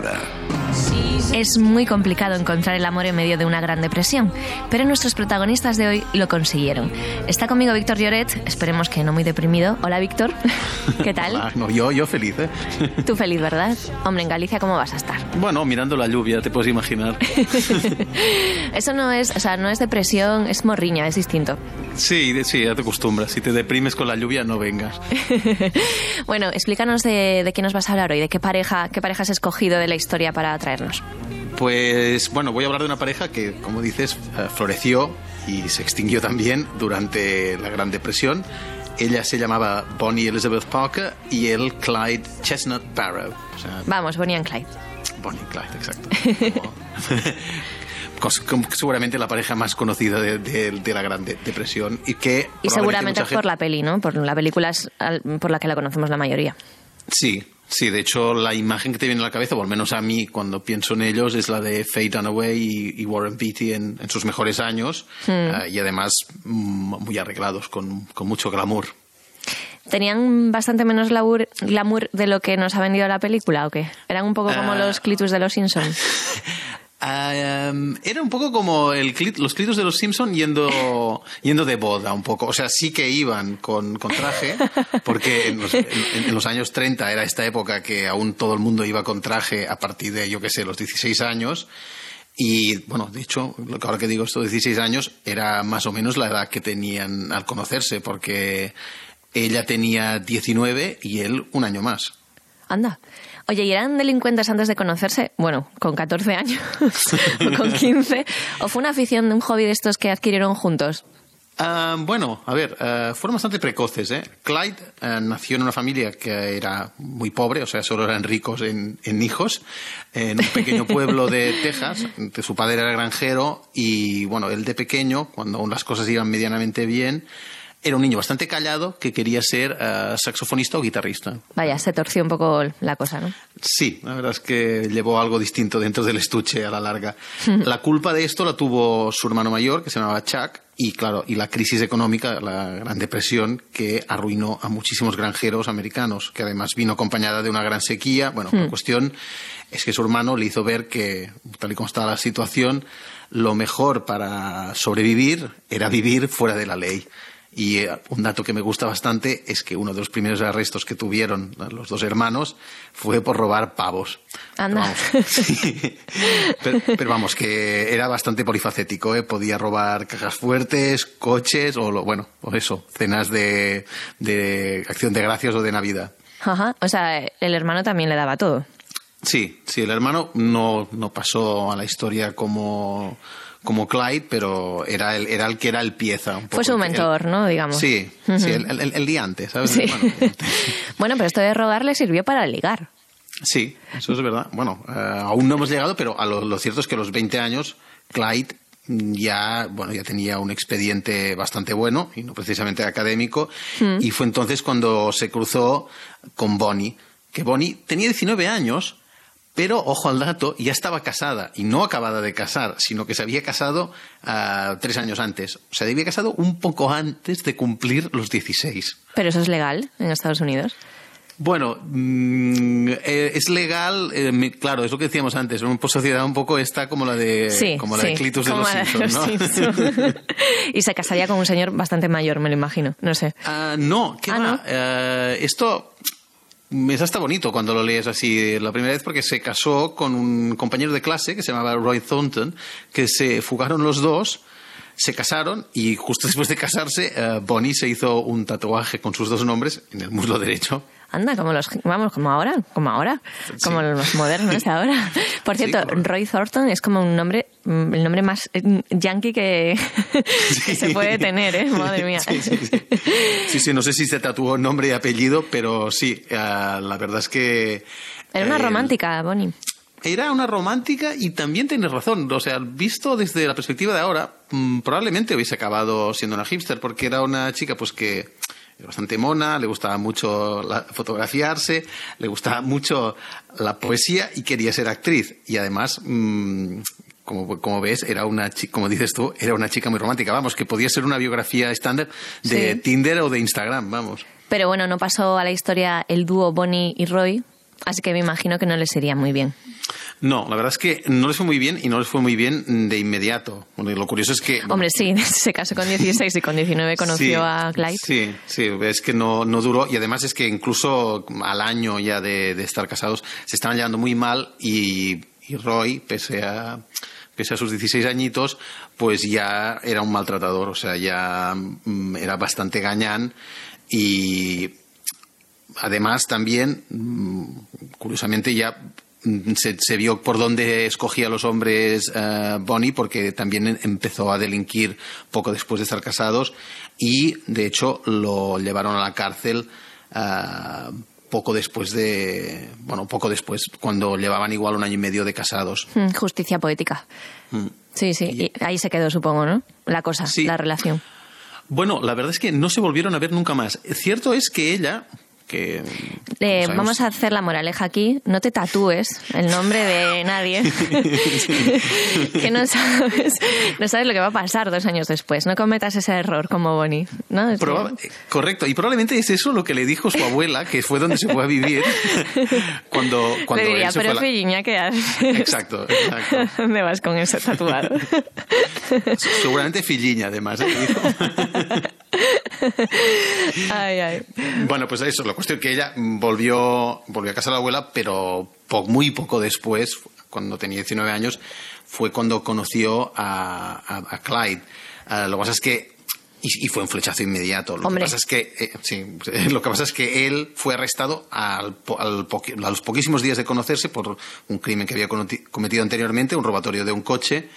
La redada. Es muy complicado encontrar el amor en medio de una gran depresión, pero nuestros protagonistas de hoy lo consiguieron. Está conmigo Víctor Lloret, esperemos que no muy deprimido. Hola Víctor, ¿qué tal? No, yo, yo feliz, ¿eh? Tú feliz, ¿verdad? Hombre, en Galicia, ¿cómo vas a estar? Bueno, mirando la lluvia, te puedes imaginar. Eso no es, o sea, no es depresión, es morriña, es distinto. Sí, sí, ya te acostumbras. Si te deprimes con la lluvia, no vengas. bueno, explícanos de, de qué nos vas a hablar hoy, de qué pareja, qué pareja has escogido de la historia para traernos. Pues bueno, voy a hablar de una pareja que, como dices, eh, floreció y se extinguió también durante la Gran Depresión. Ella se llamaba Bonnie Elizabeth Parker y él Clyde Chestnut Barrow. O sea, Vamos, Bonnie and Clyde. Bonnie y Clyde, exacto. Seguramente la pareja más conocida de, de- de la Gran De- Depresión y que... Y seguramente mucha por gente- la peli, ¿no? Por la película es por la que la conocemos la mayoría. Sí, sí, de hecho la imagen que te viene a la cabeza, o al menos a mí cuando pienso en ellos, es la de Faye Dunaway y, y Warren Beatty en, en sus mejores años eh, y además mm, muy arreglados, con, con mucho glamour. ¿Tenían bastante menos glamour, glamour de lo que nos ha vendido la película o qué? ¿Eran un poco como Ah. los clitus de los Simpsons? Ah, em, era un poco como el clit- los clitos de los Simpson yendo, yendo de boda, un poco. O sea, sí que iban con, con traje, porque en los, en- en los años 30 era esta época que aún todo el mundo iba con traje a partir de, yo qué sé, los 16 años. Y bueno, de hecho, lo que ahora que digo esto, 16 años, era más o menos la edad que tenían al conocerse, porque ella tenía 19 y él un año más. Anda. Oye, ¿y eran delincuentes antes de conocerse? Bueno, con 14 años o con 15. ¿O fue una afición de un hobby de estos que adquirieron juntos? Ah, bueno, a ver, ah, fueron bastante precoces. ¿eh? Clyde ah, nació en una familia que era muy pobre, o sea, solo eran ricos en, en hijos, en un pequeño pueblo de Texas. Su padre era granjero y, bueno, él de pequeño, cuando aún las cosas iban medianamente bien, era un niño bastante callado que quería ser ah, saxofonista o guitarrista. Vaya, se torció un poco la cosa, ¿no? Sí, la verdad es que llevó algo distinto dentro del estuche a la larga. La culpa de esto la tuvo su hermano mayor, que se llamaba Chuck, y claro, y la crisis económica, la Gran Depresión, que arruinó a muchísimos granjeros americanos, que además vino acompañada de una gran sequía. Bueno, la cuestión es que su hermano le hizo ver que, tal y como estaba la situación, lo mejor para sobrevivir era vivir fuera de la ley. Y eh, un dato que me gusta bastante es que uno de los primeros arrestos que tuvieron los dos hermanos fue por robar pavos. Anda. Pero vamos, sí. pero, pero vamos, que era bastante polifacético, ¿eh? podía robar cajas fuertes, coches o, lo, bueno, o eso, cenas de, de acción de gracias o de Navidad. Ajá. O sea, el hermano también le daba todo. Sí, sí, el hermano no, no pasó a la historia como, como Clyde, pero era el, era el que era el pieza. un Fue su el mentor, ¿no? Digamos. Sí, sí el, el, el diante, ¿sabes? Sí. Bueno, bueno, pero esto de robar le sirvió para ligar. Sí, eso es verdad. Bueno, eh, aún no hemos llegado, pero a lo, lo cierto es que a los 20 años Clyde ya, bueno, ya tenía un expediente bastante bueno y no precisamente académico y fue entonces cuando se cruzó con Bonnie, que Bonnie tenía 19 años, pero ojo al dato, ya estaba casada y no acabada de casar, sino que se había casado ah, tres años antes. O sea, se había casado un poco antes de cumplir los 16. Pero eso es legal en Estados Unidos. Bueno, mm, eh, es legal, eh, claro, es lo que decíamos antes, una sociedad un poco esta como la de, Sí, como la sí, de Clitus de los Simpsons, ¿no? y se casaría con un señor bastante mayor, me lo imagino. No sé. Ah, no, ¿qué Ah, va? ¿no? Eh, esto es hasta bonito cuando lo lees así la primera vez porque se casó con un compañero de clase que se llamaba Roy Thornton, que se fugaron los dos, se casaron y justo después de casarse eh, Bonnie se hizo un tatuaje con sus dos nombres en el muslo derecho. Anda, como los, vamos, como ahora, como ahora, como los modernos de ahora. Por Sí, cierto, Roy Thornton es como un nombre, el nombre más eh, yankee que, que se puede tener, ¿eh? Madre mía. Sí, sí, sí. Sí, sí, no sé si se tatuó nombre y apellido, pero sí, eh, la verdad es que Era una El- romántica, Bonnie. Era una romántica y también tienes razón. O sea, visto desde la perspectiva de ahora, mm, probablemente hubiese acabado siendo una hipster porque era una chica pues que bastante mona, le gustaba mucho la- fotografiarse, le gustaba mucho la poesía y quería ser actriz. Y además, mm, como, como ves, era una chica, como dices tú, era una chica muy romántica. Vamos, que podía ser una biografía estándar de Sí. Tinder o de Instagram, vamos. Pero bueno, no pasó a la historia el dúo Bonnie y Roy, así que me imagino que no les iría muy bien. No, la verdad es que no les fue muy bien y no les fue muy bien de inmediato. Bueno, lo curioso es que... bueno, Hombre, sí, se casó con 16 y con 19 conoció Sí, a Clyde. Sí, sí, es que no, no duró y además es que incluso al año ya de, de estar casados se estaban llevando muy mal y, y Roy, pese a, pese a sus 16 añitos, pues ya era un maltratador, o sea, ya mm, era bastante gañán y además también, mm, curiosamente, ya mm, se, vio por dónde escogía a los hombres eh, Bonnie, porque también em- empezó a delinquir poco después de estar casados y, de hecho, lo llevaron a la cárcel eh, poco después de. Bueno, poco después, cuando llevaban igual un año y medio de casados. Mm, Justicia poética. Sí, sí, y ahí se quedó, supongo, ¿no? La cosa, Sí. la relación. Bueno, la verdad es que no se volvieron a ver nunca más. Cierto es que ella. Que, Eh, vamos a hacer la moraleja aquí. No te tatúes el nombre de nadie. que no sabes, no sabes lo que va a pasar dos años después. No cometas ese error como Bonnie. ¿no? Que- Proba- correcto, y probablemente es eso lo que le dijo su abuela, que fue donde se fue a vivir cuando, cuando Le diría, él se pero fue ¿qué haces? Exacto, exacto. ¿Dónde vas con eso tatuado? Seguramente Filliña, además. ¿eh? Ay, ay. Bueno, pues eso, la cuestión que ella volvió, volvió a casa de la abuela, pero po- muy poco después, cuando tenía 19 años, fue cuando conoció a, a- a Clyde. Ah, lo que pasa es que y, y fue un flechazo inmediato. Lo Hombre. que pasa es que eh, sí, lo que pasa es que él fue arrestado al al a los poquísimos días de conocerse por un crimen que había cometido anteriormente, un robatorio de un coche.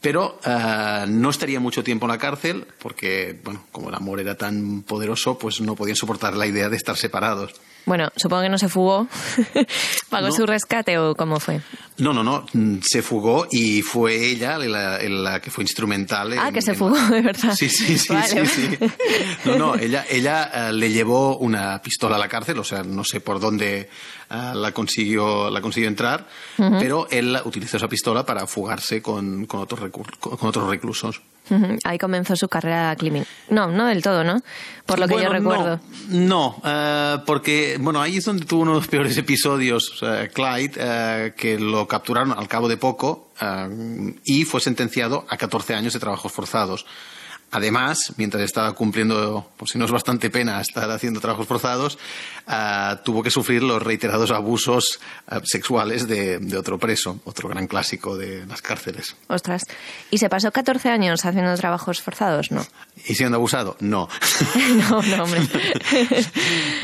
Pero eh, no estaría mucho tiempo en la cárcel porque, bueno, como el amor era tan poderoso, pues no podían soportar la idea de estar separados. Bueno, supongo que no se fugó. ¿Pagó No. su rescate o cómo fue? No, no, no, mm, se fugó y fue ella la, la que fue instrumental. Ah, en- que se fugó, de verdad. Sí, sí, sí, Vale, sí, sí. No, no, ella, ella eh, le llevó una pistola a la cárcel, o sea, no sé por dónde eh, la consiguió, la consiguió entrar, pero él utilizó esa pistola para fugarse con, con otros con otros reclusos. Ahí comenzó su carrera criminal. No, no del todo, ¿no? Por lo que yo recuerdo. No, no, eh, porque, bueno, ahí es donde tuvo uno de los peores episodios, Clyde, eh, que lo capturaron al cabo de poco eh, y fue sentenciado a 14 años de trabajos forzados. Además, mientras estaba cumpliendo, por si no es bastante pena estar haciendo trabajos forzados, eh, tuvo que sufrir los reiterados abusos eh, sexuales de, de otro preso, otro gran clásico de las cárceles. Ostras. ¿Y se pasó 14 años haciendo trabajos forzados? No. ¿Y siendo abusado? No. no, no, hombre.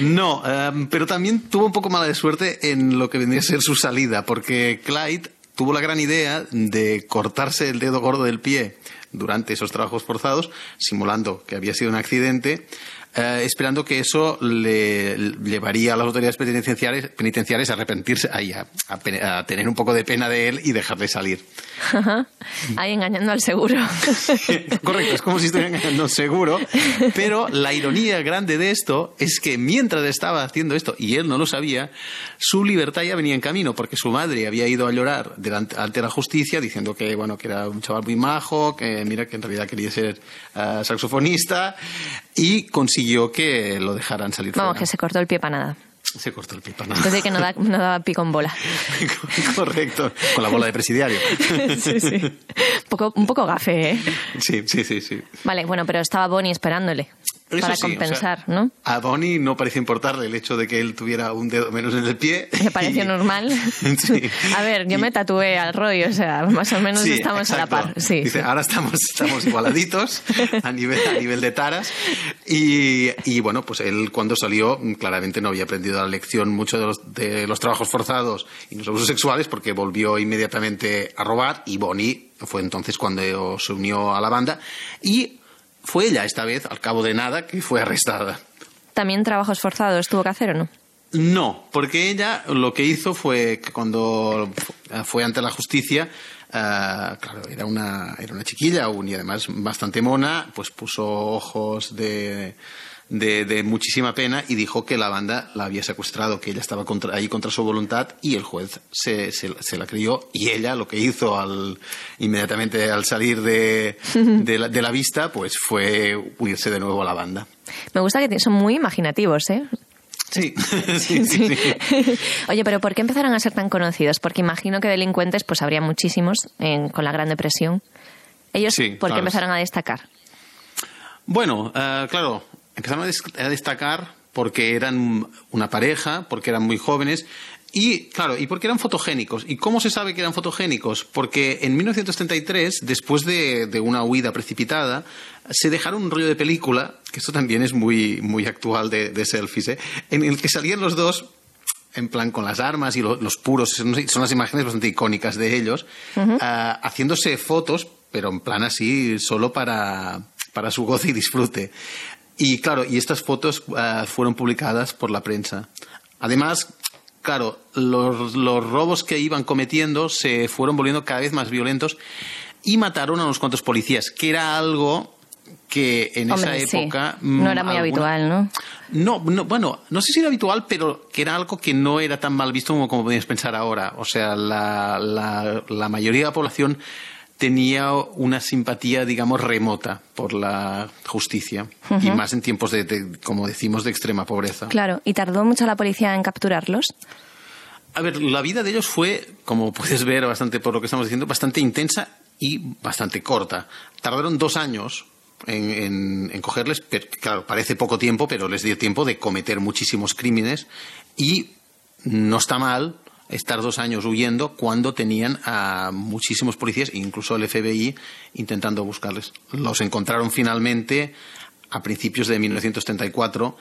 No, em, pero también tuvo un poco mala de suerte en lo que vendría a ser su salida, porque Clyde tuvo la gran idea de cortarse el dedo gordo del pie durante esos trabajos forzados, simulando que había sido un accidente, eh, esperando que eso le, le llevaría a las autoridades penitenciarias, penitenciarias a arrepentirse, ay, a, a a tener un poco de pena de él y dejarle salir. Ajá. Ahí engañando al seguro. Correcto, es como si estuviera engañando seguro, pero la ironía grande de esto es que mientras estaba haciendo esto, y él no lo sabía, su libertad ya venía en camino, porque su madre había ido a llorar delante, ante la justicia diciendo que, bueno, que era un chaval muy majo, que mira que en realidad quería ser ah, saxofonista, y consiguió que lo dejaran salir Vamos, fuera. que se cortó el pie para nada. Se cortó el pie para nada. Entonces que no, da, no daba pico en bola. Correcto, con la bola de presidiario. sí, sí. Un poco, un poco gafe, ¿eh? Sí, sí, sí, sí. Vale, bueno, pero estaba Bonnie esperándole. Eso para sí, o sea, compensar, ¿no? A Bonnie no parece importarle el hecho de que él tuviera un dedo menos en el pie. Me pareció Y- normal. Sí. A ver, yo Y- me tatué al rollo, o sea, más o menos Sí, estamos a la exacto. par. Sí, Dice, ahora estamos, estamos igualaditos a nivel, a nivel de taras. Y, y bueno, pues él cuando salió claramente no había aprendido la lección mucho de los, de los trabajos forzados y los abusos sexuales porque volvió inmediatamente a robar y Bonnie fue entonces cuando se unió a la banda y fue ella esta vez, al cabo de nada, que fue arrestada. ¿También trabajos forzados tuvo que hacer o no? No, porque ella lo que hizo fue que cuando fue ante la justicia, eh, claro, era una, era una chiquilla aún y además bastante mona, pues puso ojos de, de, de muchísima pena y dijo que la banda la había secuestrado, que ella estaba contra- ahí contra su voluntad y el juez se, se- se la creyó y ella lo que hizo al, inmediatamente al salir de, de, la, de la vista pues fue huirse de nuevo a la banda. Me gusta que son muy imaginativos, ¿eh? Sí, sí, sí. sí. Oye, pero ¿por qué empezaron a ser tan conocidos? Porque imagino que delincuentes pues habría muchísimos en- con la Gran Depresión. Ellos, Sí, ¿por qué claro. empezaron a destacar? Bueno, eh, claro, empezaron a, des- a destacar porque eran una pareja, porque eran muy jóvenes y, claro, y porque eran fotogénicos. ¿Y cómo se sabe que eran fotogénicos? Porque en 1933, después de, de una huida precipitada, se dejaron un rollo de película, que esto también es muy, muy actual de, de selfies, ¿eh? en el que salían los dos en plan con las armas y lo- los puros, son, son las imágenes bastante icónicas de ellos, ah, haciéndose fotos, pero en plan así, solo para, para su goce y disfrute. Y claro, y estas fotos ah, fueron publicadas por la prensa. Además, claro, los, los robos que iban cometiendo se fueron volviendo cada vez más violentos y mataron a unos cuantos policías, que era algo que en Hombre, esa sí. época... No mm, era muy alguna- habitual, ¿no? no, no, bueno, no sé si era habitual, pero que era algo que no era tan mal visto como, como podías pensar ahora. O sea, la, la, la mayoría de la población tenía una simpatía, digamos, remota por la justicia. Y más en tiempos de, de, como decimos, de extrema pobreza. Claro, ¿y tardó mucho la policía en capturarlos? A ver, la vida de ellos fue, como puedes ver bastante por lo que estamos diciendo, bastante intensa y bastante corta. Tardaron dos años en, en- en cogerles, pero, claro, parece poco tiempo, pero les dio tiempo de cometer muchísimos crímenes y no está mal estar dos años huyendo cuando tenían a muchísimos policías, incluso el FBI, intentando buscarles. Los encontraron finalmente a principios de 1934,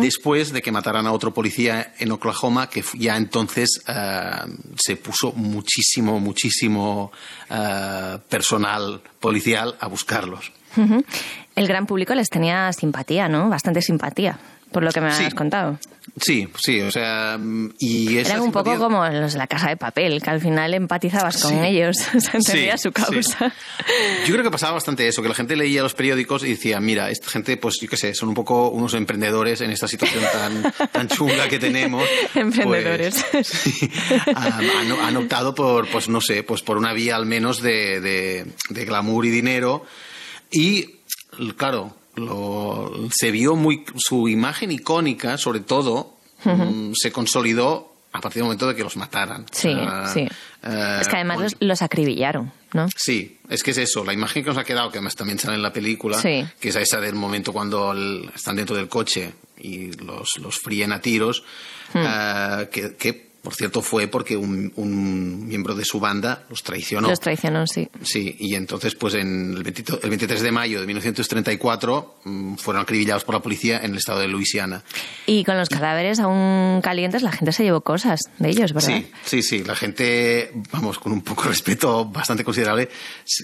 después de que mataran a otro policía en Oklahoma, que ya entonces eh, se puso muchísimo, muchísimo eh, personal policial a buscarlos. El gran público les tenía simpatía, ¿no? Bastante simpatía, por lo que me Sí. has contado. Sí, sí, o sea, y Eran un poco simpatía- como los de la casa de papel, que al final empatizabas con Sí. ellos, se entendía Sí, su causa. Yo creo que pasaba bastante eso, que la gente leía los periódicos y decía, mira, esta gente, pues yo qué sé, son un poco unos emprendedores en esta situación tan, tan chunga que tenemos. Emprendedores. Pues, han- han optado por, pues no sé, pues por una vía al menos de, de- de glamour y dinero. Y, claro, lo- se vio muy, su imagen icónica, sobre todo, mm, se consolidó a partir del momento de que los mataran. Sí, sí. eh, es que además los, los acribillaron, ¿no? Sí, es que es eso, la imagen que nos ha quedado, que además también sale en la película, Sí. que es esa del momento cuando el- están dentro del coche y los, los fríen a tiros, Hmm. eh, que, que, por cierto fue porque un, un miembro de su banda los traicionó. Los traicionó, sí. Sí, y entonces, pues en el, 20 el 23 de mayo de 1934 mm, fueron acribillados por la policía en el estado de Luisiana. Y con los cadáveres aún calientes, la gente se llevó cosas de ellos, ¿verdad? Sí, sí, sí. La gente, vamos, con un poco de respeto bastante considerable,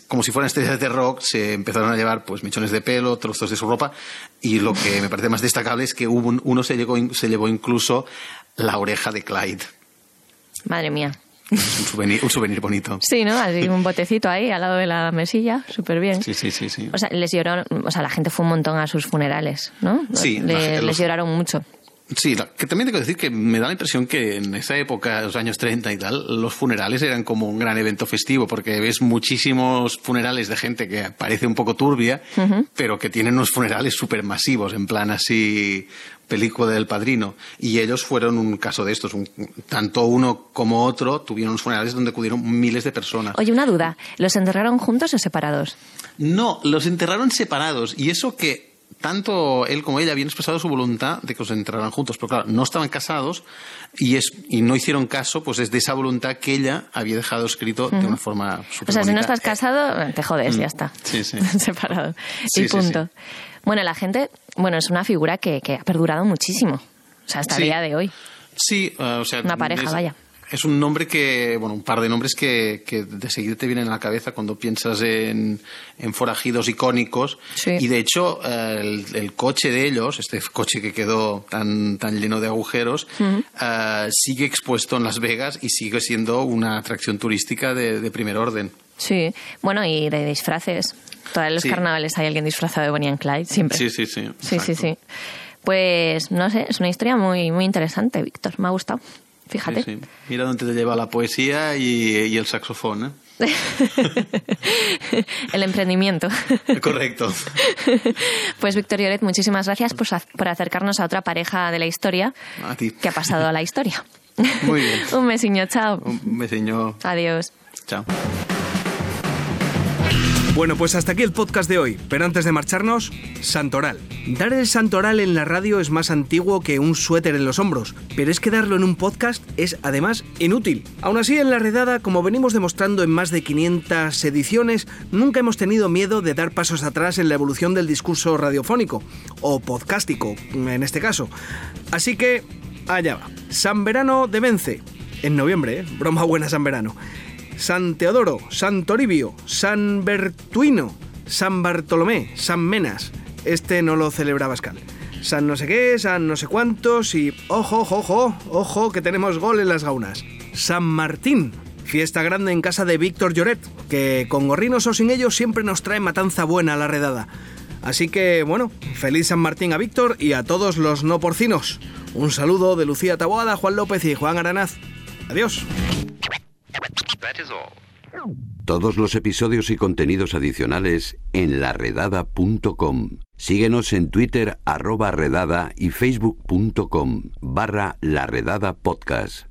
como si fueran estrellas de rock, se empezaron a llevar pues mechones de pelo, trozos de su ropa, y lo que me parece más destacable es que hubo un- uno se, llegó, in- se llevó incluso la oreja de Clyde. Madre mía. Es un souvenir, un souvenir bonito. Sí, ¿no? Así un botecito ahí al lado de la mesilla, súper bien. Sí, sí, sí, sí. O sea, les lloraron, o sea, la gente fue un montón a sus funerales, ¿no? Sí, Le- gente- les los- lloraron mucho. Sí, que también tengo que decir que me da la impresión que en esa época, los años 30 y tal, los funerales eran como un gran evento festivo, porque ves muchísimos funerales de gente que parece un poco turbia, pero que tienen unos funerales súper masivos, en plan así, película del padrino. Y ellos fueron un caso de estos. un- tanto uno como otro tuvieron unos funerales donde acudieron miles de personas. Oye, una duda. ¿Los enterraron juntos o separados? No, los enterraron separados. Y eso que tanto él como ella habían expresado su voluntad de que los enterraran juntos. Pero claro, no estaban casados y, es, y no hicieron caso pues es de esa voluntad que ella había dejado escrito de una forma súper O sea, si no estás casado, te jodes, ya está. Sí, sí. Separado. Sí, y sí, punto. sí. Bueno, la gente, bueno, es una figura que, que ha perdurado muchísimo. O sea, hasta el Sí. día de hoy. Sí, eh, o sea... Una pareja, es- vaya. Es un nombre que, bueno, un par de nombres que, que de seguida te vienen a la cabeza cuando piensas en, en forajidos icónicos. Sí. Y de hecho, eh, el, el coche de ellos, este coche que quedó tan, tan lleno de agujeros, eh, sigue expuesto en Las Vegas y sigue siendo una atracción turística de, de primer orden. Sí, bueno, y de disfraces. Todos los Sí. carnavales hay alguien disfrazado de Bonnie and Clyde, siempre. Sí, sí, sí. Sí, sí, sí. Pues no sé, es una historia muy, muy interesante, Víctor. Me ha gustado. Fíjate. Sí, sí. Mira dónde te lleva la poesía y, y el saxofón. El emprendimiento. ¿eh? Correcto. Pues Víctor Lloret, muchísimas gracias por, por acercarnos a otra pareja de la historia A ti. que ha pasado a la historia. Muy bien. Un besiño, chao. Un beseño. Adiós. Chao. Bueno, pues hasta aquí el podcast de hoy, pero antes de marcharnos, Santoral. Dar el Santoral en la radio es más antiguo que un suéter en los hombros, pero es que darlo en un podcast es además inútil. Aún así, en la redada, como venimos demostrando en más de 500 ediciones, nunca hemos tenido miedo de dar pasos atrás en la evolución del discurso radiofónico, o podcástico, en este caso. Así que, allá va. San Verano de Vence. En noviembre, ¿eh? Broma buena San Verano. San Teodoro, San Toribio, San Bertuino, San Bartolomé, San Menas. Este no lo celebra Bascal. San no sé qué, San no sé cuántos y... Ojo, ojo, ojo, ojo, que tenemos gol en las gaunas. San Martín. Fiesta grande en casa de Víctor Lloret, que con gorrinos o sin ellos siempre nos trae matanza buena a la redada. Así que, bueno, feliz San Martín a Víctor y a todos los no porcinos. Un saludo de Lucía Taboada, Juan López y Juan Aranaz. Adiós. Todos los episodios y contenidos adicionales en laredada.com. Síguenos en Twitter arroba redada y facebook.com barra laredada podcast.